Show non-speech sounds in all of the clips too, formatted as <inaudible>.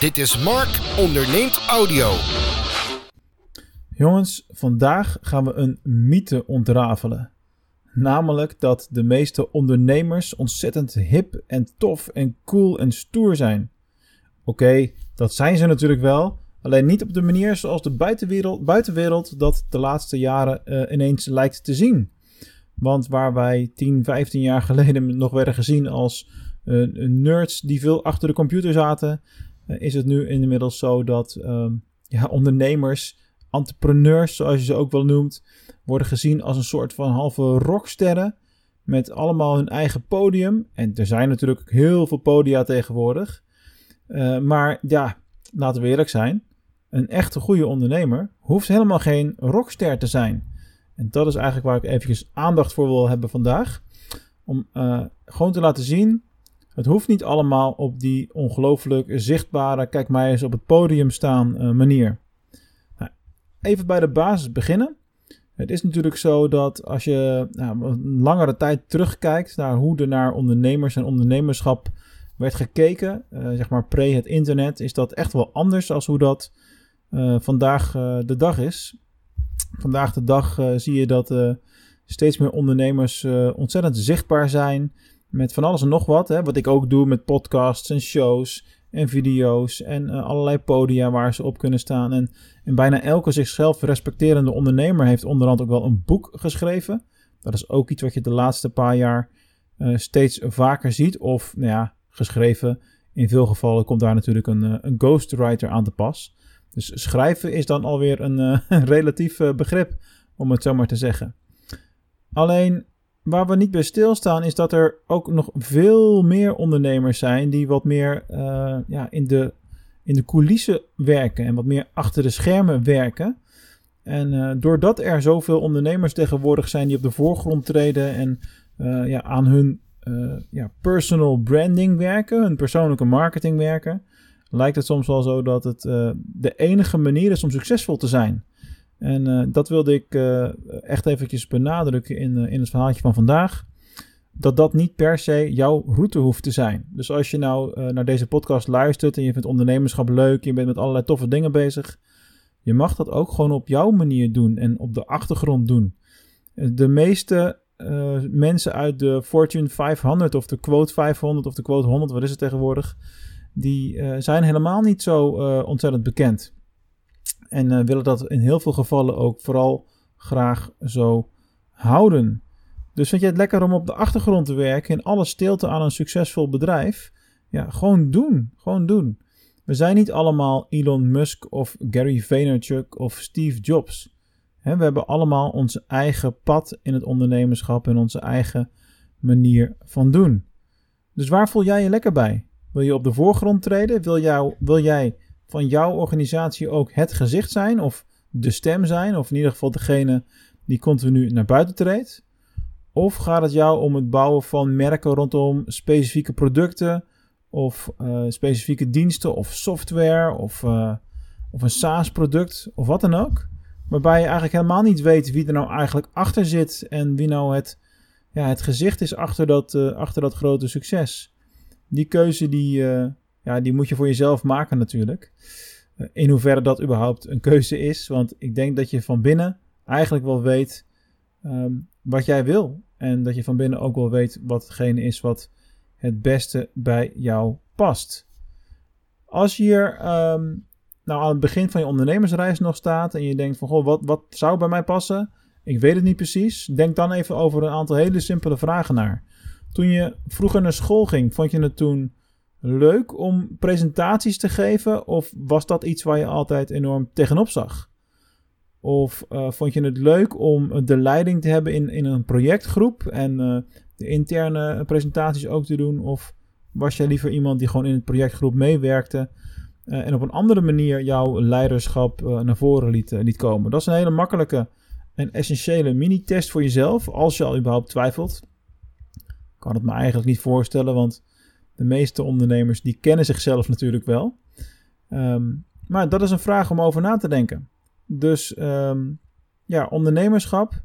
Dit is Mark onderneemt audio. Jongens, vandaag gaan we een mythe ontrafelen. Namelijk dat de meeste ondernemers ontzettend hip en tof en cool en stoer zijn. Oké, dat zijn ze natuurlijk wel, alleen niet op de manier zoals de buitenwereld, buitenwereld dat de laatste jaren uh, ineens lijkt te zien. Want waar wij 10, 15 jaar geleden nog werden gezien als uh, nerds die veel achter de computer zaten, is het nu inmiddels zo dat uh, ja, ondernemers, entrepreneurs zoals je ze ook wel noemt, worden gezien als een soort van halve rocksterren met allemaal hun eigen podium. En er zijn natuurlijk heel veel podia tegenwoordig. Uh, maar ja, laten we eerlijk zijn. Een echte goede ondernemer hoeft helemaal geen rockster te zijn. En dat is eigenlijk waar ik eventjes aandacht voor wil hebben vandaag. Om uh, gewoon te laten zien, het hoeft niet allemaal op die ongelooflijk zichtbare, kijk mij eens op het podium staan uh, manier. Nou, even bij de basis beginnen. Het is natuurlijk zo dat als je nou, een langere tijd terugkijkt naar hoe er naar ondernemers en ondernemerschap werd gekeken, uh, zeg maar pre het internet, is dat echt wel anders als hoe dat uh, vandaag de dag is. Vandaag de dag zie je dat steeds meer ondernemers ontzettend zichtbaar zijn met van alles en nog wat. Hè, wat ik ook doe met podcasts en shows en video's en allerlei podia waar ze op kunnen staan. En, en bijna elke zichzelf respecterende ondernemer heeft onderhand ook wel een boek geschreven. Dat is ook iets wat je de laatste paar jaar steeds vaker ziet. Of nou ja, geschreven. In veel gevallen komt daar natuurlijk een, een ghostwriter aan te pas. Dus schrijven is dan alweer een, <laughs> relatief begrip, om het zo maar te zeggen. Alleen waar we niet bij stilstaan is dat er ook nog veel meer ondernemers zijn die wat meer uh, ja, in, de, in de coulissen werken en wat meer achter de schermen werken. En doordat er zoveel ondernemers tegenwoordig zijn die op de voorgrond treden en ja, aan hun ja, personal branding werken, hun persoonlijke marketing werken, lijkt het soms wel zo dat het de enige manier is om succesvol te zijn. En uh, dat wilde ik echt eventjes benadrukken in, in het verhaaltje van vandaag. Dat dat niet per se jouw route hoeft te zijn. Dus als je nou naar deze podcast luistert en je vindt ondernemerschap leuk, je bent met allerlei toffe dingen bezig, je mag dat ook gewoon op jouw manier doen en op de achtergrond doen. De meeste mensen uit de Fortune 500 of de quote 500 of de quote 100, wat is het tegenwoordig, die zijn helemaal niet zo ontzettend bekend. En willen dat in heel veel gevallen ook vooral graag zo houden. Dus vind je het lekker om op de achtergrond te werken in alle stilte aan een succesvol bedrijf? Ja, gewoon doen. Gewoon doen. We zijn niet allemaal Elon Musk of Gary Vaynerchuk of Steve Jobs we hebben allemaal onze eigen pad in het ondernemerschap en onze eigen manier van doen. Dus waar voel jij je lekker bij? Wil je op de voorgrond treden? Wil, jou, wil jij van jouw organisatie ook het gezicht zijn of de stem zijn? Of in ieder geval degene die continu naar buiten treedt? Of gaat het jou om het bouwen van merken rondom specifieke producten of uh, specifieke diensten of software of, uh, of een SaaS-product of wat dan ook? Waarbij je eigenlijk helemaal niet weet wie er nou eigenlijk achter zit en wie nou het, ja, het gezicht is achter dat, uh, achter dat grote succes. Die keuze die, ja, die moet je voor jezelf maken natuurlijk. Uh, in hoeverre dat überhaupt een keuze is. Want ik denk dat je van binnen eigenlijk wel weet um, wat jij wil. En dat je van binnen ook wel weet wat hetgene is wat het beste bij jou past. Als je hier um, nou aan het begin van je ondernemersreis nog staat en je denkt van goh, wat, wat zou bij mij passen? Ik weet het niet precies. Denk dan even over een aantal hele simpele vragen naar. Toen je vroeger naar school ging, vond je het toen leuk om presentaties te geven? Of was dat iets waar je altijd enorm tegenop zag? Of uh, vond je het leuk om de leiding te hebben in, in een projectgroep en uh, de interne presentaties ook te doen? Of was jij liever iemand die gewoon in het projectgroep meewerkte en op een andere manier jouw leiderschap naar voren liet, liet komen. Dat is een hele makkelijke en essentiële mini-test voor jezelf, als je al überhaupt twijfelt. Ik kan het me eigenlijk niet voorstellen, want de meeste ondernemers die kennen zichzelf natuurlijk wel. Um, maar dat is een vraag om over na te denken. Dus um, ja, ondernemerschap.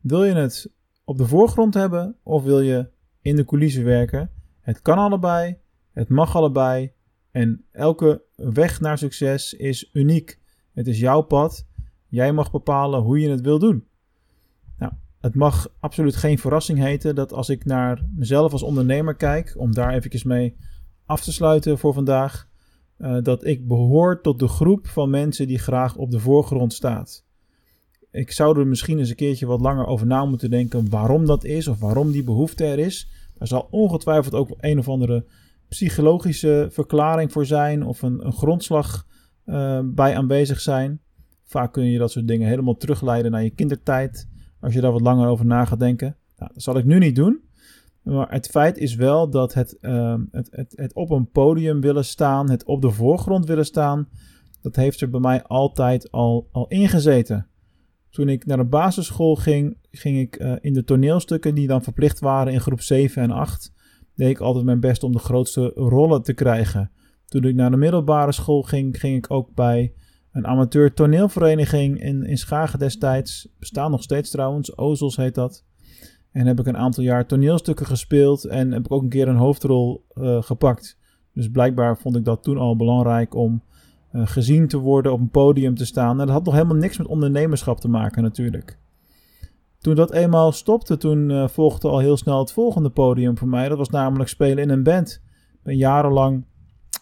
Wil je het op de voorgrond hebben of wil je in de coulissen werken? Het kan allebei, het mag allebei. En elke weg naar succes is uniek. Het is jouw pad. Jij mag bepalen hoe je het wil doen. Het mag absoluut geen verrassing heten dat als ik naar mezelf als ondernemer kijk, om daar eventjes mee af te sluiten voor vandaag, uh, dat ik behoor tot de groep van mensen die graag op de voorgrond staat. Ik zou er misschien eens een keertje wat langer over na moeten denken waarom dat is of waarom die behoefte er is. Daar zal ongetwijfeld ook een of andere psychologische verklaring voor zijn of een, grondslag uh, bij aanwezig zijn. Vaak kun je dat soort dingen helemaal terugleiden naar je kindertijd, als je daar wat langer over na gaat denken. Nou, dat zal ik nu niet doen. Maar het feit is wel dat het, uh, het, het, het op een podium willen staan, het op de voorgrond willen staan, dat heeft er bij mij altijd al, al ingezeten. Toen ik naar de basisschool ging, ging ik uh, in de toneelstukken die dan verplicht waren in groep 7 en 8, deed ik altijd mijn best om de grootste rollen te krijgen. Toen ik naar de middelbare school ging, ging ik ook bij een amateur toneelvereniging in, in Schagen destijds. Bestaan nog steeds trouwens, Ozels heet dat. En heb ik een aantal jaar toneelstukken gespeeld en heb ik ook een keer een hoofdrol uh, gepakt. Dus blijkbaar vond ik dat toen al belangrijk om uh, gezien te worden, op een podium te staan. En dat had nog helemaal niks met ondernemerschap te maken natuurlijk. Toen dat eenmaal stopte, toen uh, volgde al heel snel het volgende podium voor mij. Dat was namelijk spelen in een band. Ik ben jarenlang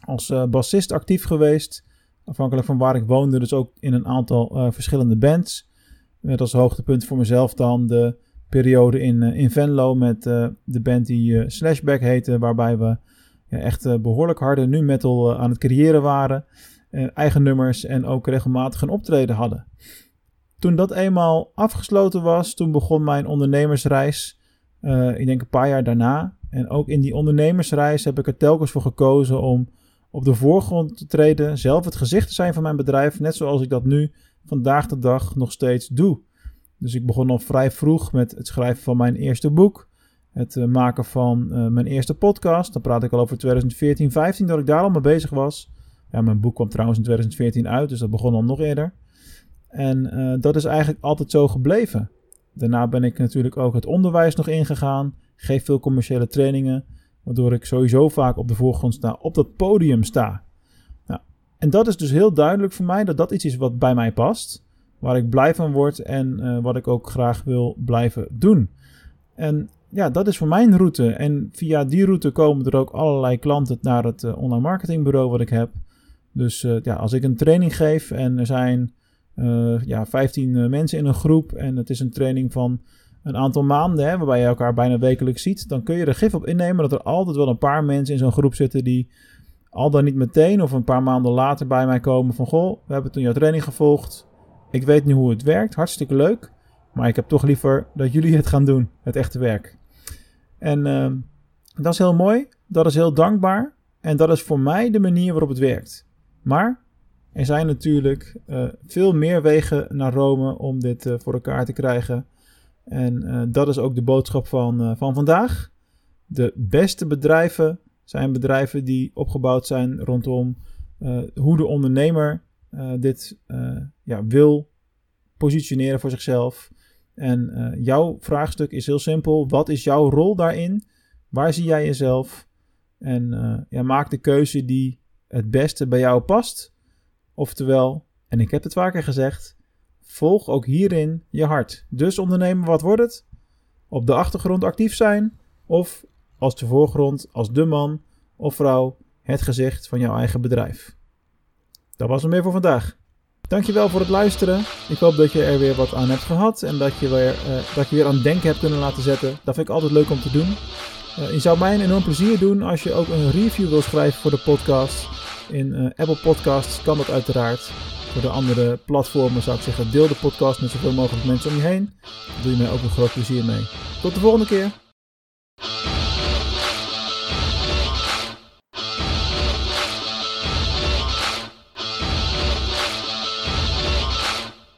als bassist actief geweest. Afhankelijk van waar ik woonde, dus ook in een aantal uh, verschillende bands. Met als hoogtepunt voor mezelf dan de periode in, in Venlo met de band die Slashback heette. Waarbij we echt behoorlijk harde nu metal aan het creëren waren. eigen nummers en ook regelmatig een optreden hadden. Toen dat eenmaal afgesloten was, toen begon mijn ondernemersreis. Ik denk een paar jaar daarna. En ook in die ondernemersreis heb ik er telkens voor gekozen om op de voorgrond te treden, zelf het gezicht te zijn van mijn bedrijf, net zoals ik dat nu vandaag de dag nog steeds doe. Dus ik begon al vrij vroeg met het schrijven van mijn eerste boek, het uh, maken van uh, mijn eerste podcast. Dan praat ik al over 2014, 15 dat ik daar al mee bezig was. Ja, mijn boek kwam trouwens in 2014 uit, dus dat begon al nog eerder. En uh, dat is eigenlijk altijd zo gebleven. Daarna ben ik natuurlijk ook het onderwijs nog ingegaan. Geef veel commerciële trainingen. Waardoor ik sowieso vaak op de voorgrond sta, op dat podium sta. Nou, en dat is dus heel duidelijk voor mij dat dat iets is wat bij mij past. Waar ik blij van word en uh, wat ik ook graag wil blijven doen. En ja, dat is voor mijn route. En via die route komen er ook allerlei klanten naar het uh, online marketingbureau wat ik heb. Dus uh, ja, als ik een training geef en er zijn ja, 15 uh, mensen in een groep en het is een training van een aantal maanden, hè, waarbij je elkaar bijna wekelijks ziet, dan kun je er gif op innemen dat er altijd wel een paar mensen in zo'n groep zitten die al dan niet meteen of een paar maanden later bij mij komen van goh, we hebben toen jouw training gevolgd, ik weet nu hoe het werkt, hartstikke leuk, maar ik heb toch liever dat jullie het gaan doen, het echte werk. En uh, dat is heel mooi, dat is heel dankbaar en dat is voor mij de manier waarop het werkt. Maar er zijn natuurlijk uh, veel meer wegen naar Rome om dit uh, voor elkaar te krijgen. En uh, dat is ook de boodschap van, van vandaag. De beste bedrijven zijn bedrijven die opgebouwd zijn rondom hoe de ondernemer dit ja, wil positioneren voor zichzelf. En jouw vraagstuk is heel simpel. Wat is jouw rol daarin? Waar zie jij jezelf? En ja, maak de keuze die het beste bij jou past. Oftewel, en ik heb het vaker gezegd, volg ook hierin je hart. Dus ondernemen, wat wordt het? Op de achtergrond actief zijn of als de voorgrond, als de man of vrouw, het gezicht van jouw eigen bedrijf. Dat was hem weer voor vandaag. Dankjewel voor het luisteren. Ik hoop dat je er weer wat aan hebt gehad en dat je weer, uh, dat je weer aan denken hebt kunnen laten zetten. Dat vind ik altijd leuk om te doen. Uh, je zou mij een enorm plezier doen als je ook een review wil schrijven voor de podcast. In uh, Apple Podcasts kan dat uiteraard. Voor de andere platformen zou ik zeggen, deel de podcast met zoveel mogelijk mensen om je heen. Daar doe je mij ook een groot plezier mee. Tot de volgende keer.